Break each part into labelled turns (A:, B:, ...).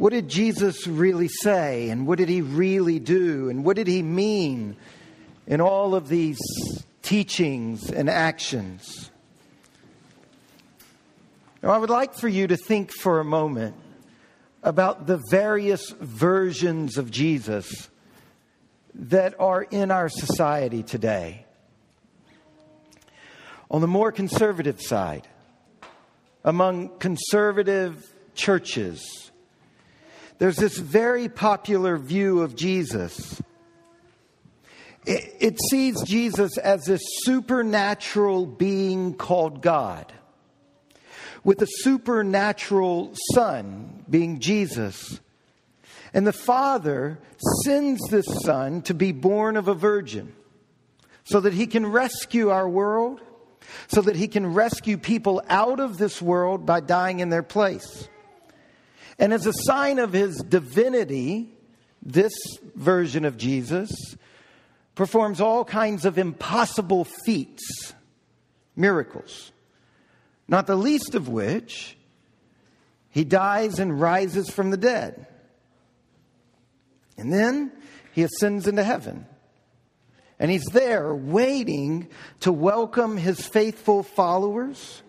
A: What did Jesus really say? And what did he really do? And what did he mean in all of these teachings and actions? Now, I would like for you to think for a moment about the various versions of Jesus that are in our society today. On the more conservative side, among conservative churches, there's this very popular view of Jesus. It, it, sees Jesus as this supernatural being called God, with a supernatural Son being Jesus. And the Father sends this Son to be born of a virgin so that he can rescue our world, so that he can rescue people out of this world by dying in their place. And as a sign of his divinity, this version of Jesus performs all kinds of impossible feats, miracles, not the least of which he dies and rises from the dead. And then he ascends into heaven. And he's there waiting to welcome his faithful followers.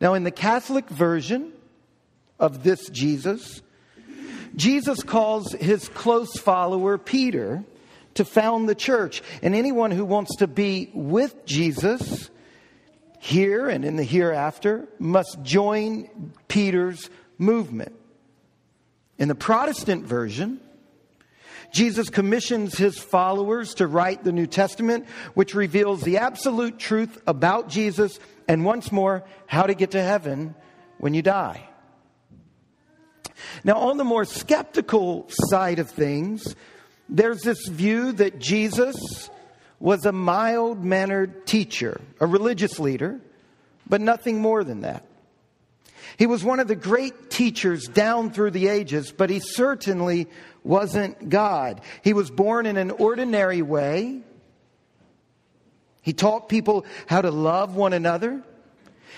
A: Now, in the Catholic version of this Jesus, Jesus calls his close follower Peter to found the church. And anyone who wants to be with Jesus here and in the hereafter must join Peter's movement. In the Protestant version, Jesus commissions his followers to write the New Testament, which reveals the absolute truth about Jesus and once more, how to get to heaven when you die. Now, on the more skeptical side of things, there's this view that Jesus was a mild mannered teacher, a religious leader, but nothing more than that. He was one of the great teachers down through the ages, but he certainly wasn't God. He was born in an ordinary way. He taught people how to love one another.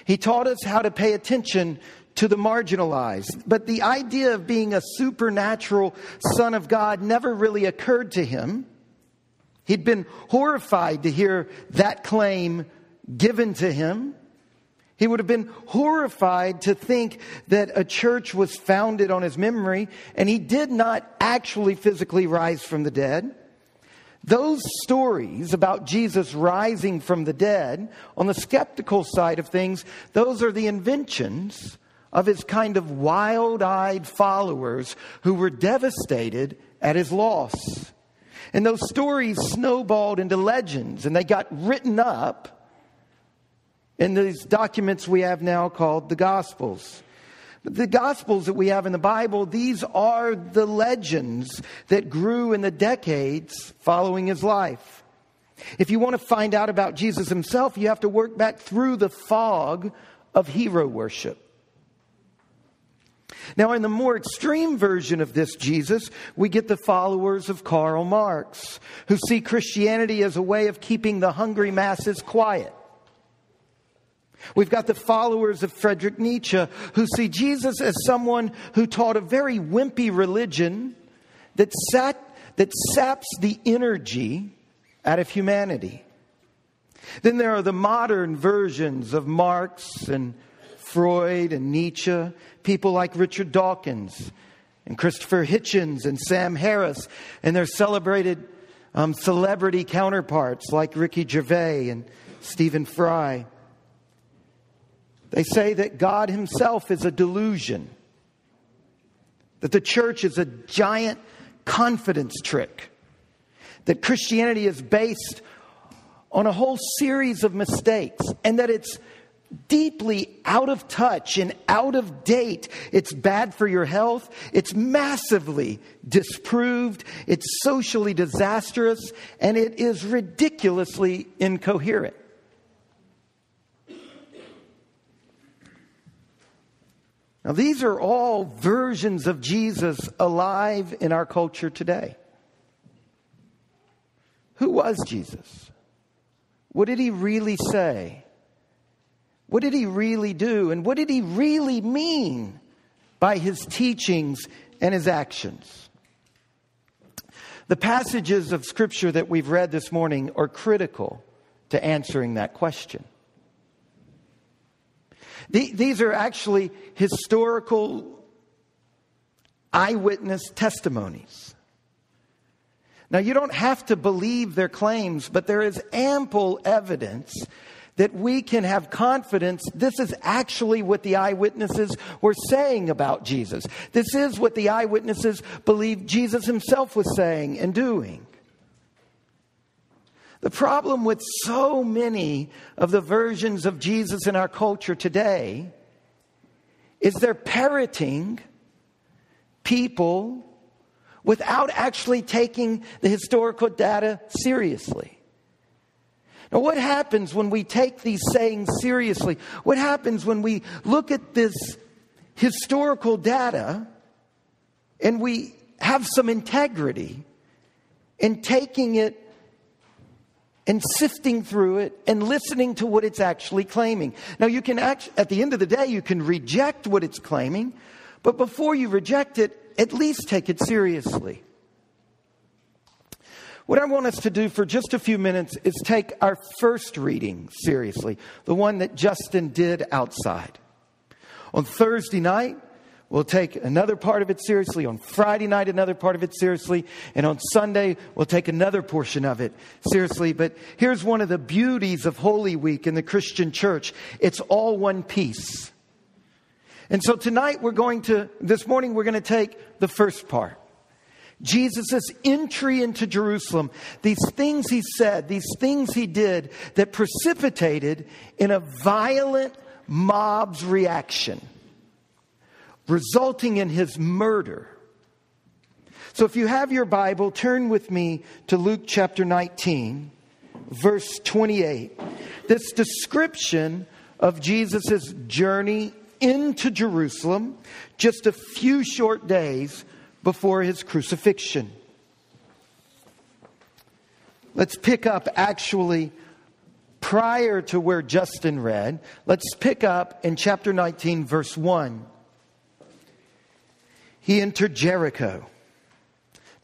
A: He taught us how to pay attention to the marginalized. But the idea of being a supernatural son of God never really occurred to him. He'd been horrified to hear that claim given to him. He would have been horrified to think that a church was founded on his memory and he did not actually physically rise from the dead. Those stories about Jesus rising from the dead, on the skeptical side of things, those are the inventions of his kind of wild eyed followers who were devastated at his loss. And those stories snowballed into legends and they got written up in these documents we have now called the Gospels. The Gospels that we have in the Bible, these are the legends that grew in the decades following his life. If you want to find out about Jesus himself, you have to work back through the fog of hero worship. Now, in the more extreme version of this Jesus, we get the followers of Karl Marx, who see Christianity as a way of keeping the hungry masses quiet. We've got the followers of Friedrich Nietzsche who see Jesus as someone who taught a very wimpy religion that, sat, that saps the energy out of humanity. Then there are the modern versions of Marx and Freud and Nietzsche, people like Richard Dawkins and Christopher Hitchens and Sam Harris, and their celebrated um, celebrity counterparts like Ricky Gervais and Stephen Fry. They say that God Himself is a delusion, that the church is a giant confidence trick, that Christianity is based on a whole series of mistakes, and that it's deeply out of touch and out of date. It's bad for your health. It's massively disproved. It's socially disastrous, and it is ridiculously incoherent. Now, these are all versions of Jesus alive in our culture today. Who was Jesus? What did he really say? What did he really do? And what did he really mean by his teachings and his actions. The passages of Scripture that we've read this morning are critical to answering that question. These are actually historical eyewitness testimonies. Now, you don't have to believe their claims, but there is ample evidence that we can have confidence this is actually what the eyewitnesses were saying about Jesus. This is what the eyewitnesses believed Jesus himself was saying and doing. The problem with so many of the versions of Jesus in our culture today is they're parroting people without actually taking the historical data seriously. Now, what happens when we take these sayings seriously? What happens when we look at this historical data and we have some integrity in taking it and sifting through it and listening to what it's actually claiming? Now, you can at the end of the day, you can reject what it's claiming, but before you reject it, at least take it seriously. What I want us to do for just a few minutes is take our first reading seriously, the one that Justin did outside. On Thursday night, we'll take another part of it seriously. On Friday night, another part of it seriously. And on Sunday, we'll take another portion of it seriously. But here's one of the beauties of Holy Week in the Christian church it's all one piece. And so tonight, we're going to, this morning, we're going to take the first part. Jesus' entry into Jerusalem, these things he said, these things he did that precipitated in a violent mob's reaction, resulting in his murder. So if you have your Bible, turn with me to Luke chapter 19, verse 28. This description of Jesus' journey into Jerusalem, just a few short days before his crucifixion. Let's pick up actually prior to where Justin read. Let's pick up in chapter 19, verse 1. He entered Jericho.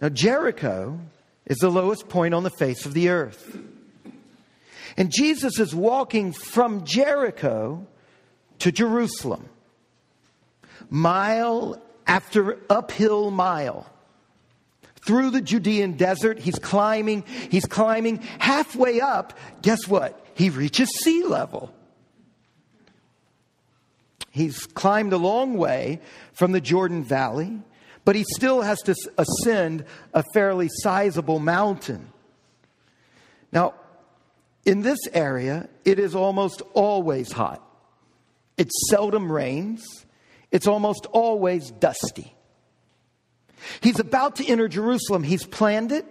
A: Now, Jericho is the lowest point on the face of the earth. And Jesus is walking from Jericho to Jerusalem, mile after uphill mile through the Judean desert. He's climbing, he's climbing. Halfway up, guess what? He reaches sea level. He's climbed a long way from the Jordan Valley, but he still has to ascend a fairly sizable mountain. Now, in this area, it is almost always hot. It seldom rains. It's almost always dusty. He's about to enter Jerusalem. He's planned it.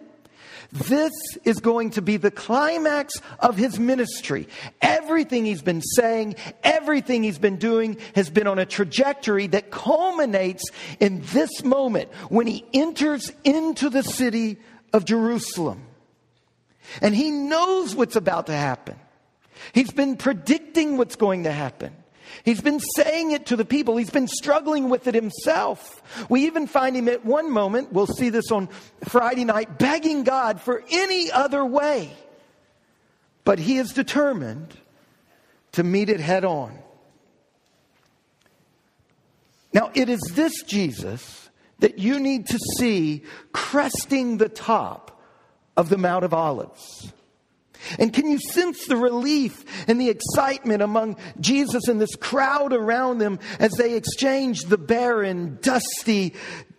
A: This is going to be the climax of his ministry. Everything he's been saying, everything he's been doing has been on a trajectory that culminates in this moment when he enters into the city of Jerusalem. And he knows what's about to happen. He's been predicting what's going to happen. He's been saying it to the people. He's been struggling with it himself. We even find him at one moment, we'll see this on Friday night, begging God for any other way. But he is determined to meet it head on. Now, it is this Jesus that you need to see cresting the top of the Mount of Olives. And can you sense the relief and the excitement among Jesus and this crowd around them as they exchange the barren, dusty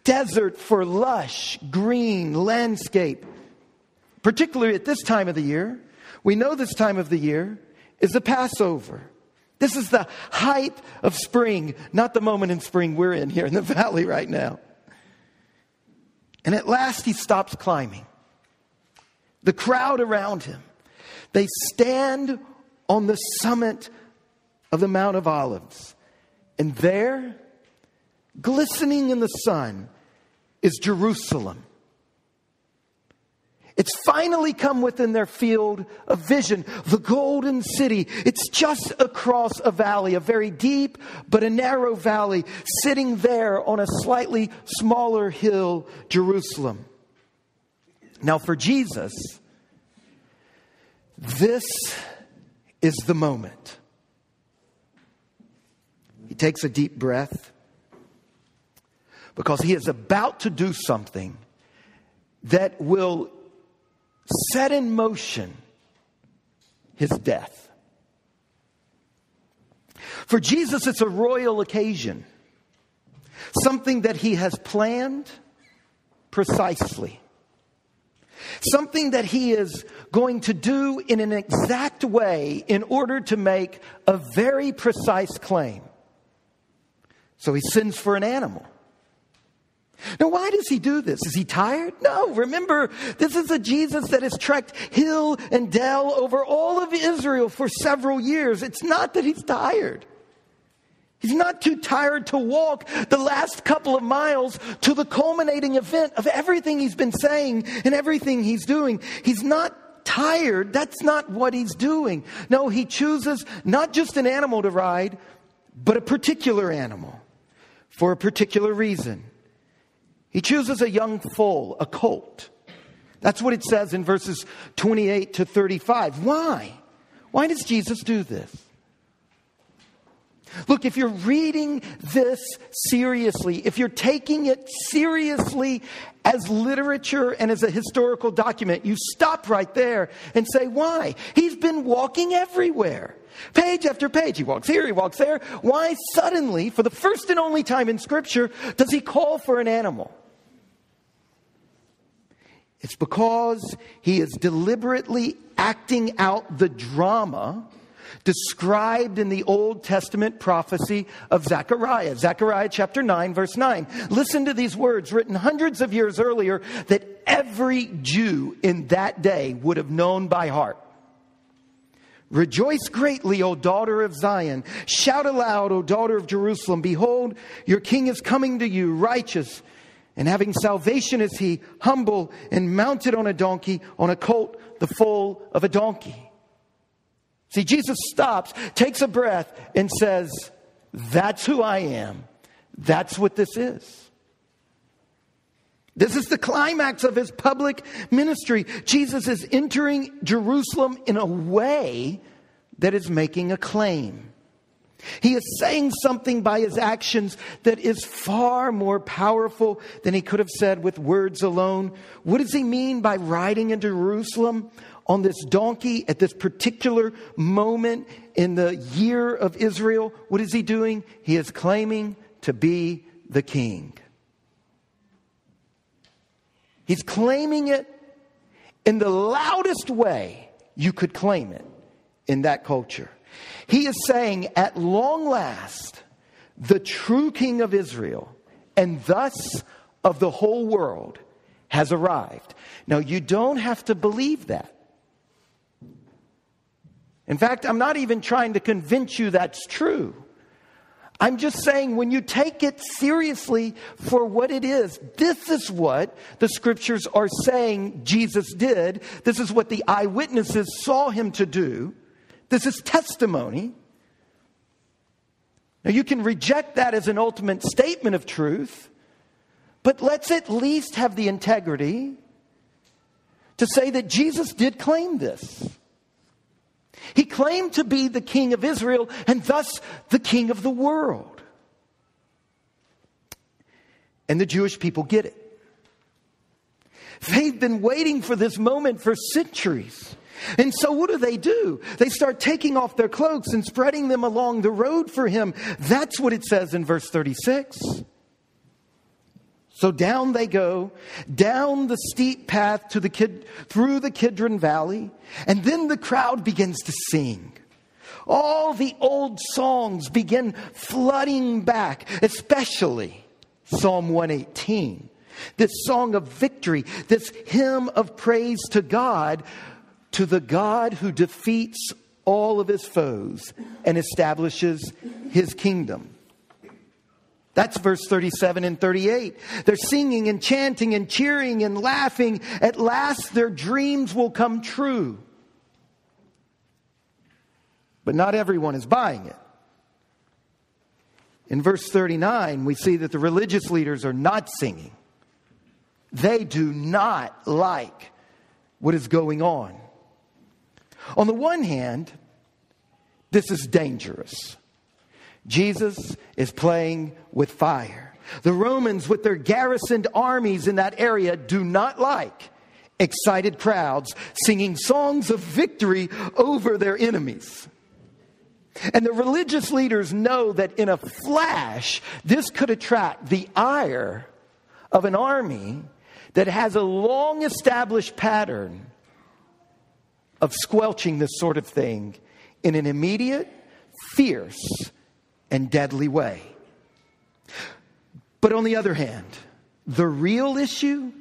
A: desert for lush, green landscape? Particularly at this time of the year. We know this time of the year is the Passover. This is the height of spring, not the moment in spring we're in here in the valley right now. And at last he stops climbing. The crowd around him they stand on the summit of the Mount of Olives. And there, glistening in the sun, is Jerusalem. It's finally come within their field of vision. The golden city. It's just across a valley, a very deep but a narrow valley, sitting there on a slightly smaller hill, Jerusalem. Now, for Jesus, this is the moment. He takes a deep breath because he is about to do something that will set in motion his death. For Jesus, it's a royal occasion, something that he has planned precisely, something that he is going to do in an exact way in order to make a very precise claim. So he sends for an animal. Now, why does he do this? Is he tired? No. Remember, this is a Jesus that has trekked hill and dell over all of Israel for several years. It's not that he's tired. He's not too tired to walk the last couple of miles to the culminating event of everything he's been saying and everything he's doing. He's not tired. That's not what he's doing. No, he chooses not just an animal to ride, but a particular animal for a particular reason. He chooses a young foal, a colt. That's what it says in verses 28 to 35. Why? Why does Jesus do this? Look, if you're reading this seriously, if you're taking it seriously as literature and as a historical document, you stop right there and say, why? He's been walking everywhere. Page after page. He walks here, he walks there. Why suddenly, for the first and only time in Scripture, does he call for an animal? It's because he is deliberately acting out the drama described in the Old Testament prophecy of Zechariah. Zechariah chapter 9, verse 9. Listen to these words written hundreds of years earlier that every Jew in that day would have known by heart. Rejoice greatly, O daughter of Zion. Shout aloud, O daughter of Jerusalem. Behold, your king is coming to you, righteous and having salvation is he, humble and mounted on a donkey, on a colt, the foal of a donkey. See, Jesus stops, takes a breath, and says, That's who I am. That's what this is. This is the climax of his public ministry. Jesus is entering Jerusalem in a way that is making a claim. He is saying something by his actions that is far more powerful than he could have said with words alone. What does he mean by riding into Jerusalem on this donkey at this particular moment in the year of Israel? What is he doing? He is claiming to be the king. He's claiming it in the loudest way you could claim it in that culture. He is saying, at long last, the true king of Israel, and thus of the whole world, has arrived. Now, you don't have to believe that. In fact, I'm not even trying to convince you that's true. I'm just saying when you take it seriously for what it is, this is what the scriptures are saying Jesus did. This is what the eyewitnesses saw him to do. This is testimony. Now, you can reject that as an ultimate statement of truth, but let's at least have the integrity to say that Jesus did claim this. He claimed to be the king of Israel and thus the king of the world. And the Jewish people get it. They've been waiting for this moment for centuries. And so, what do they do? They start taking off their cloaks and spreading them along the road for him. That's what it says in verse 36. So down they go, down the steep path to the Kid, through the Kidron Valley, and then the crowd begins to sing. All the old songs begin flooding back, especially Psalm 118. This song of victory, this hymn of praise to God to the God who defeats all of his foes and establishes his kingdom. That's verse 37 and 38. They're singing and chanting and cheering and laughing. At last, their dreams will come true. But not everyone is buying it. In verse 39, we see that the religious leaders are not singing. They do not like what is going on. On the one hand, this is dangerous. Jesus is playing with fire. The Romans, with their garrisoned armies in that area, do not like excited crowds singing songs of victory over their enemies. And the religious leaders know that in a flash, this could attract the ire of an army that has a long established pattern of squelching this sort of thing in an immediate, fierce, and deadly way. But on the other hand, the real issue,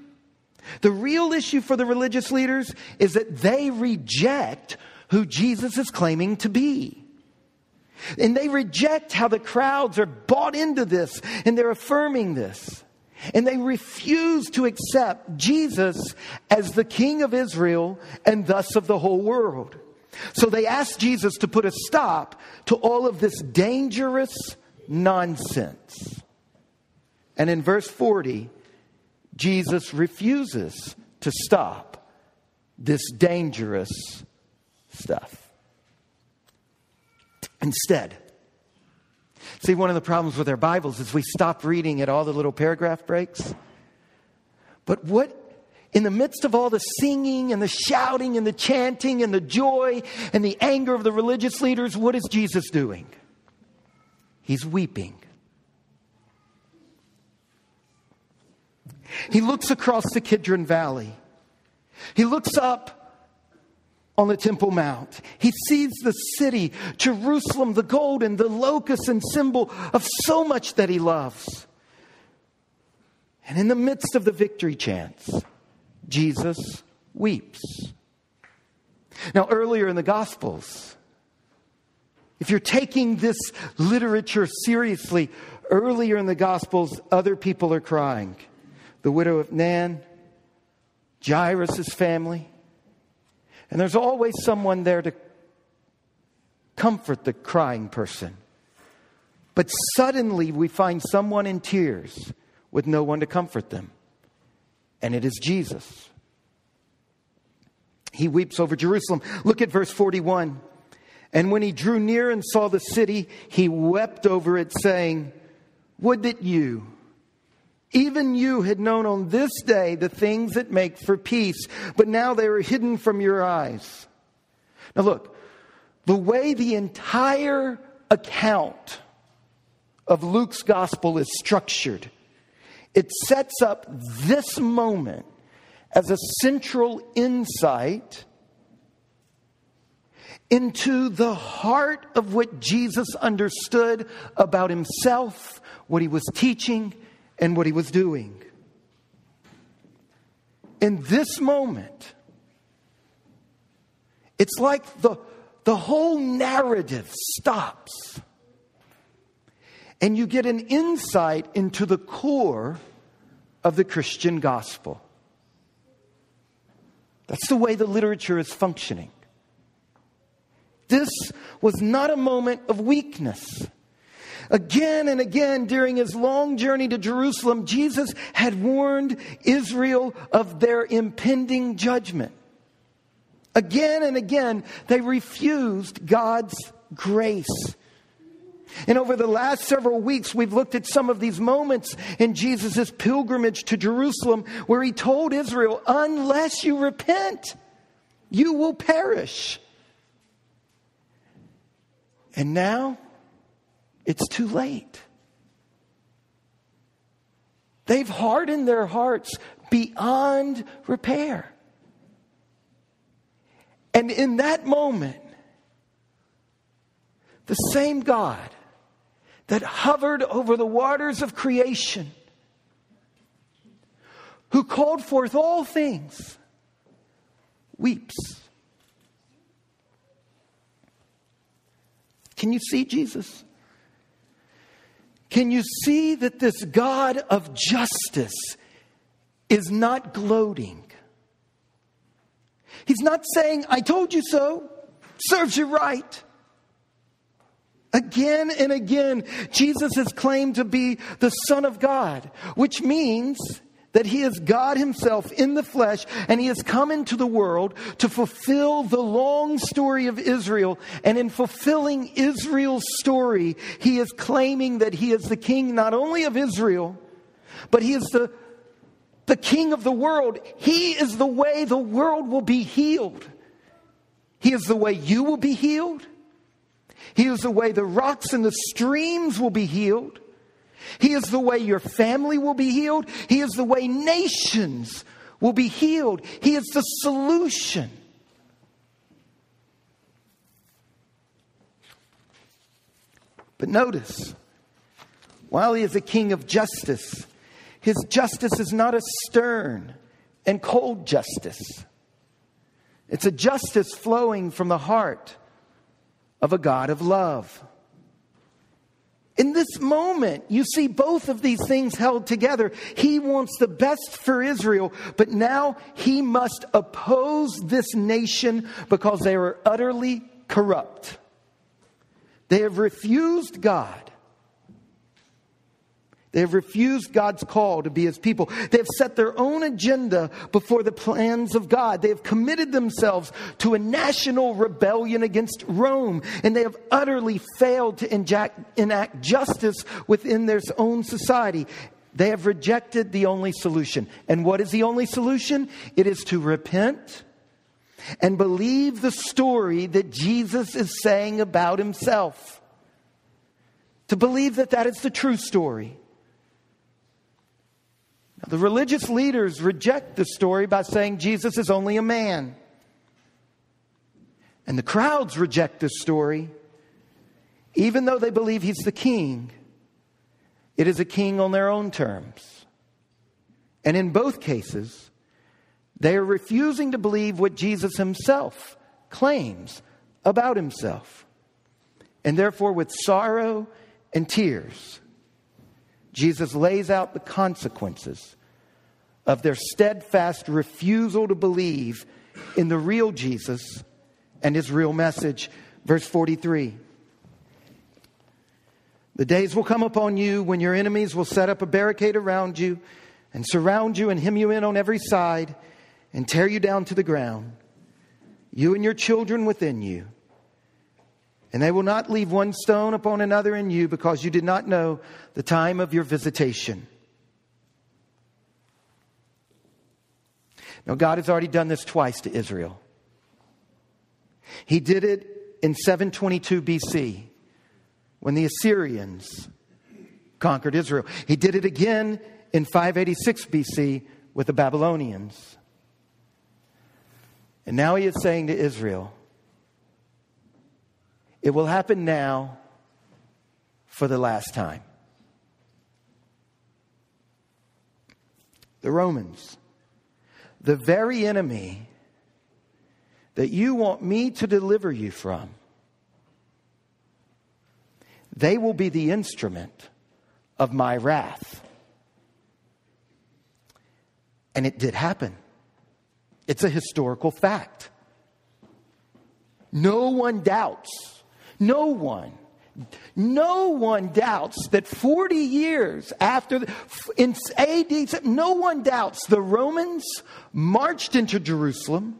A: the real issue for the religious leaders is that they reject who Jesus is claiming to be. And they reject how the crowds are bought into this and they're affirming this. And they refuse to accept Jesus as the King of Israel and thus of the whole world. So they ask Jesus to put a stop to all of this dangerous nonsense. And in verse 40, Jesus refuses to stop this dangerous stuff. Instead, see, one of the problems with our Bibles is we stop reading at all the little paragraph breaks. But what in the midst of all the singing and the shouting and the chanting and the joy and the anger of the religious leaders, what is Jesus doing? He's weeping. He looks across the Kidron Valley. He looks up on the Temple Mount. He sees the city, Jerusalem, the golden, the locus and symbol of so much that he loves. And in the midst of the victory chants, Jesus weeps. Now, earlier in the Gospels, if you're taking this literature seriously, earlier in the Gospels, other people are crying. The widow of Nain, Jairus' family. And there's always someone there to comfort the crying person. But suddenly we find someone in tears with no one to comfort them and it is Jesus. He weeps over Jerusalem. Look at verse 41. And when he drew near and saw the city, he wept over it, saying, Would that you, even you, had known on this day the things that make for peace, but now they are hidden from your eyes. Now, look, the way the entire account of Luke's gospel is structured it sets up this moment as a central insight into the heart of what Jesus understood about himself, what he was teaching, and what he was doing. In this moment, it's like the, the whole narrative stops and you get an insight into the core of the Christian gospel. That's the way the literature is functioning. This was not a moment of weakness. Again and again during his long journey to Jerusalem, Jesus had warned Israel of their impending judgment. Again and again, they refused God's grace and over the last several weeks, we've looked at some of these moments in Jesus' pilgrimage to Jerusalem where he told Israel, unless you repent, you will perish. And now it's too late. They've hardened their hearts beyond repair. And in that moment, the same God that hovered over the waters of creation, who called forth all things, weeps. Can you see Jesus? can you see that this God of justice is not gloating? He's not saying, I told you so, serves you right. Again and again, Jesus is claimed to be the Son of God, which means that he is God himself in the flesh and he has come into the world to fulfill the long story of Israel. And in fulfilling Israel's story, he is claiming that he is the king not only of Israel, but he is the, the king of the world. He is the way the world will be healed. He is the way you will be healed. He is the way the rocks and the streams will be healed. He is the way your family will be healed. He is the way nations will be healed. He is the solution. But notice, while he is a king of justice, his justice is not a stern and cold justice. It's a justice flowing from the heart of a God of love. In this moment, you see both of these things held together. He wants the best for Israel, but now he must oppose this nation because they are utterly corrupt. They have refused God. They have refused God's call to be his people. They have set their own agenda before the plans of God. They have committed themselves to a national rebellion against Rome, and they have utterly failed to enact justice within their own society. They have rejected the only solution. And what is the only solution? It is to repent and believe the story that Jesus is saying about himself. To believe that that is the true story. The religious leaders reject the story by saying Jesus is only a man. And the crowds reject this story, even though they believe he's the king. It is a king on their own terms. And in both cases, they are refusing to believe what Jesus himself claims about himself. And therefore, with sorrow and tears, Jesus lays out the consequences of their steadfast refusal to believe in the real Jesus and his real message. Verse 43. The days will come upon you when your enemies will set up a barricade around you and surround you and hem you in on every side and tear you down to the ground, you and your children within you. And they will not leave one stone upon another in you because you did not know the time of your visitation. Now, God has already done this twice to Israel. He did it in 722 BC when the Assyrians conquered Israel. He did it again in 586 BC with the Babylonians. And now he is saying to Israel, it will happen now for the last time. The Romans, the very enemy that you want me to deliver you from, they will be the instrument of my wrath. And it did happen. It's a historical fact. No one doubts no one, no one doubts that 40 years after, in AD, no one doubts the Romans marched into Jerusalem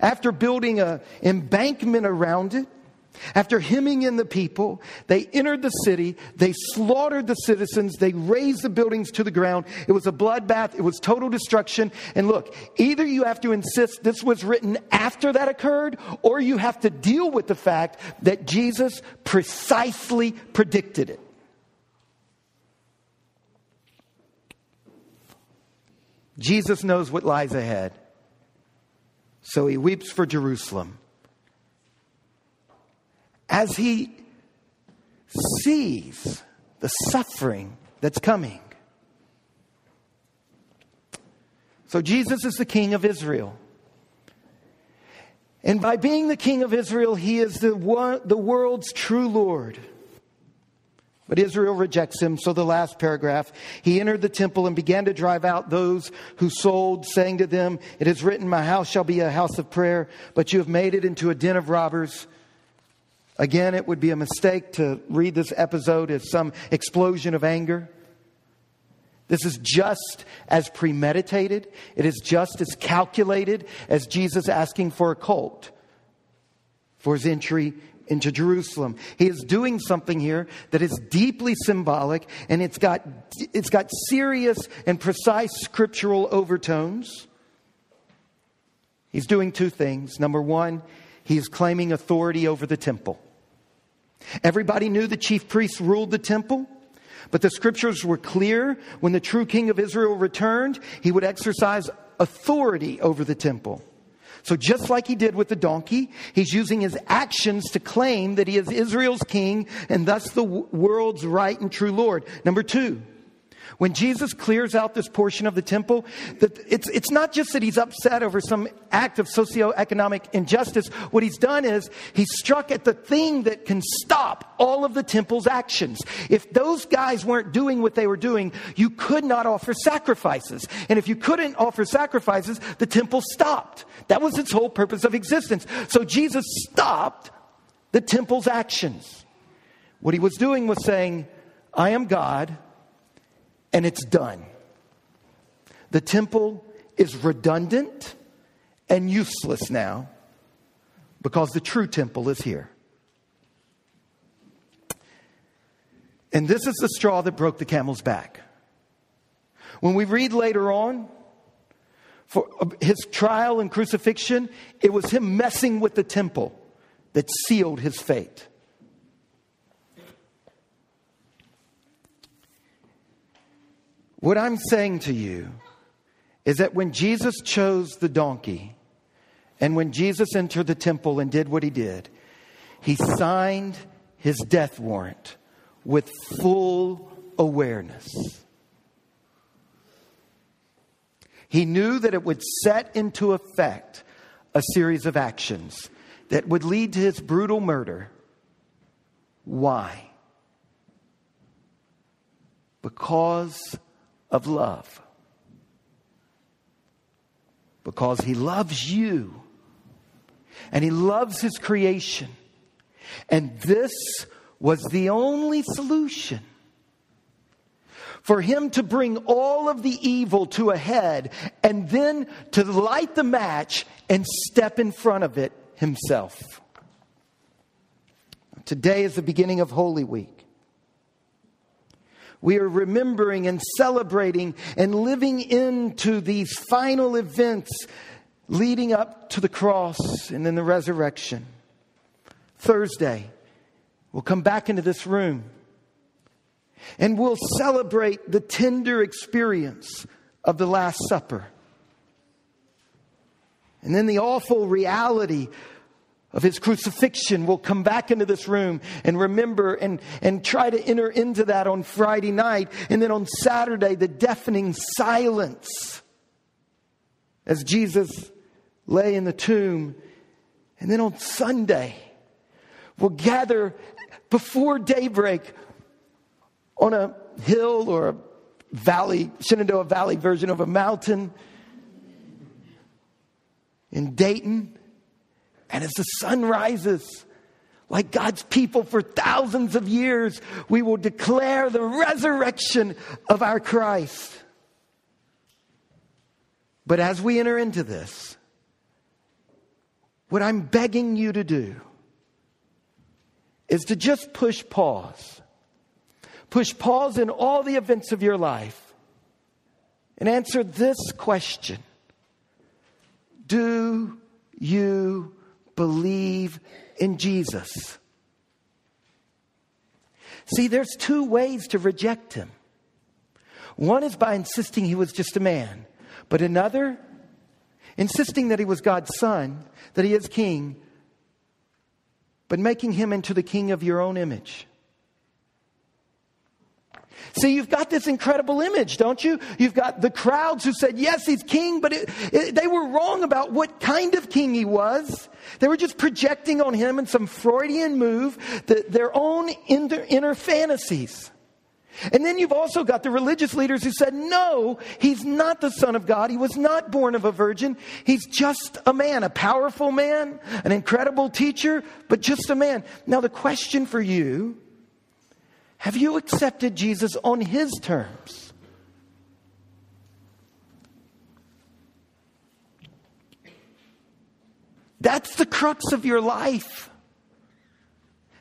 A: after building an embankment around it after hemming in the people, they entered the city, they slaughtered the citizens, they razed the buildings to the ground. It was a bloodbath, it was total destruction. And look, either you have to insist this was written after that occurred, or you have to deal with the fact that Jesus precisely predicted it. Jesus knows what lies ahead. So he weeps for Jerusalem as he sees the suffering that's coming. So, Jesus is the King of Israel. And by being the King of Israel, he is the, one, the world's true Lord. But Israel rejects him. So the last paragraph, he entered the temple and began to drive out those who sold, saying to them, It is written, My house shall be a house of prayer, but you have made it into a den of robbers. Again, it would be a mistake to read this episode as some explosion of anger. This is just as premeditated, it is just as calculated as Jesus asking for a colt for his entry into Jerusalem. He is doing something here that is deeply symbolic and it's got, it's got serious and precise scriptural overtones. He's doing two things. Number one, he's claiming authority over the temple. Everybody knew the chief priests ruled the temple. But the scriptures were clear when the true king of Israel returned, he would exercise authority over the temple. So, just like he did with the donkey, he's using his actions to claim that he is Israel's king and thus the world's right and true Lord. Number two, when Jesus clears out this portion of the temple, that it's, it's not just that he's upset over some act of socioeconomic injustice. What he's done is he's struck at the thing that can stop all of the temple's actions. If those guys weren't doing what they were doing, you could not offer sacrifices. And if you couldn't offer sacrifices, the temple stopped. That was its whole purpose of existence. So Jesus stopped the temple's actions. What he was doing was saying, I am God and it's done. The temple is redundant and useless now because the true temple is here. And this is the straw that broke the camel's back. When we read later on, for uh, his trial and crucifixion, it was him messing with the temple that sealed his fate. What I'm saying to you is that when Jesus chose the donkey and when Jesus entered the temple and did what he did, he signed his death warrant with full awareness. He knew that it would set into effect a series of actions that would lead to his brutal murder. Why? Because of love. Because he loves you and he loves his creation. And this was the only solution for him to bring all of the evil to a head and then to light the match and step in front of it himself. Today is the beginning of Holy Week we are remembering and celebrating and living into these final events leading up to the cross and then the resurrection. Thursday, we'll come back into this room and we'll celebrate the tender experience of the Last Supper. And then the awful reality of his crucifixion will come back into this room and remember and, and try to enter into that on Friday night. And then on Saturday, the deafening silence as Jesus lay in the tomb. And then on Sunday, we'll gather before daybreak on a hill or a valley, Shenandoah Valley version of a mountain in Dayton and as the sun rises, like God's people for thousands of years, we will declare the resurrection of our Christ. But as we enter into this, what I'm begging you to do is to just push pause. Push pause in all the events of your life and answer this question Do you believe in Jesus. See, there's two ways to reject him. One is by insisting he was just a man, but another, insisting that he was God's son, that he is king, but making him into the king of your own image. See, you've got this incredible image, don't you? You've got the crowds who said, yes, he's king, but it, it, they were wrong about what kind of king he was. They were just projecting on him in some Freudian move the, their own inner, inner fantasies. And then you've also got the religious leaders who said, no, he's not the Son of God. He was not born of a virgin. He's just a man, a powerful man, an incredible teacher, but just a man. Now, the question for you have you accepted Jesus on his terms? That's the crux of your life.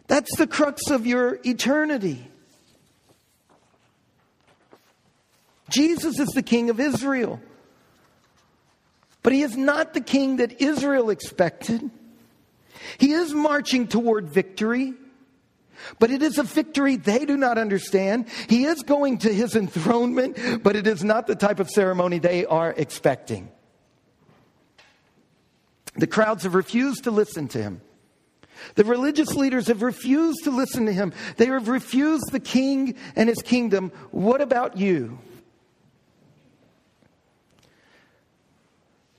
A: That's the crux of your eternity. Jesus is the king of Israel. But he is not the king that Israel expected. He is marching toward victory, but it is a victory they do not understand. He is going to his enthronement, but it is not the type of ceremony they are expecting. The crowds have refused to listen to him. The religious leaders have refused to listen to him. They have refused the king and his kingdom. What about you?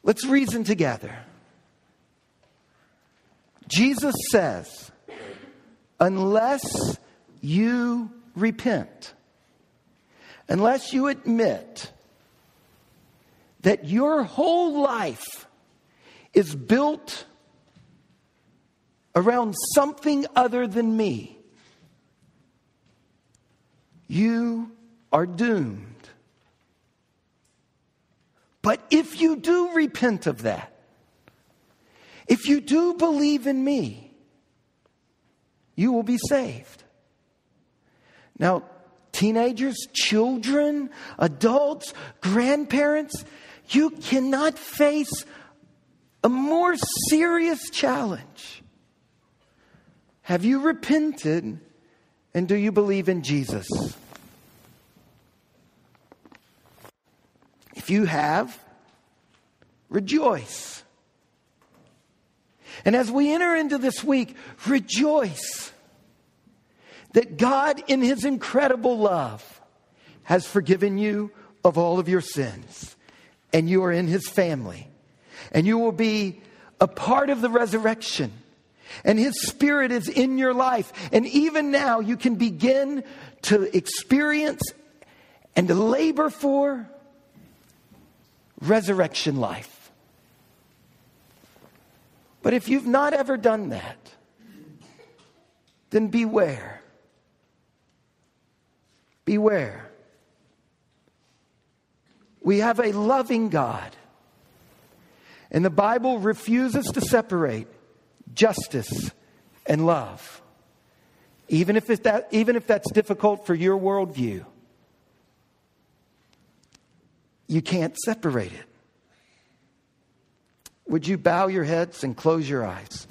A: Let's reason together. Jesus says, unless you repent, unless you admit that your whole life is built around something other than me, you are doomed. But if you do repent of that, if you do believe in me, you will be saved. Now, teenagers, children, adults, grandparents, you cannot face a more serious challenge. Have you repented and do you believe in Jesus? If you have, rejoice. And as we enter into this week, rejoice that God, in His incredible love, has forgiven you of all of your sins, and you are in His family, and you will be a part of the resurrection. And His Spirit is in your life. And even now, you can begin to experience and to labor for resurrection life. But if you've not ever done that, then beware. Beware. We have a loving God. And the Bible refuses to separate justice and love. Even if, that, even if that's difficult for your worldview. You can't separate it. Would you bow your heads and close your eyes?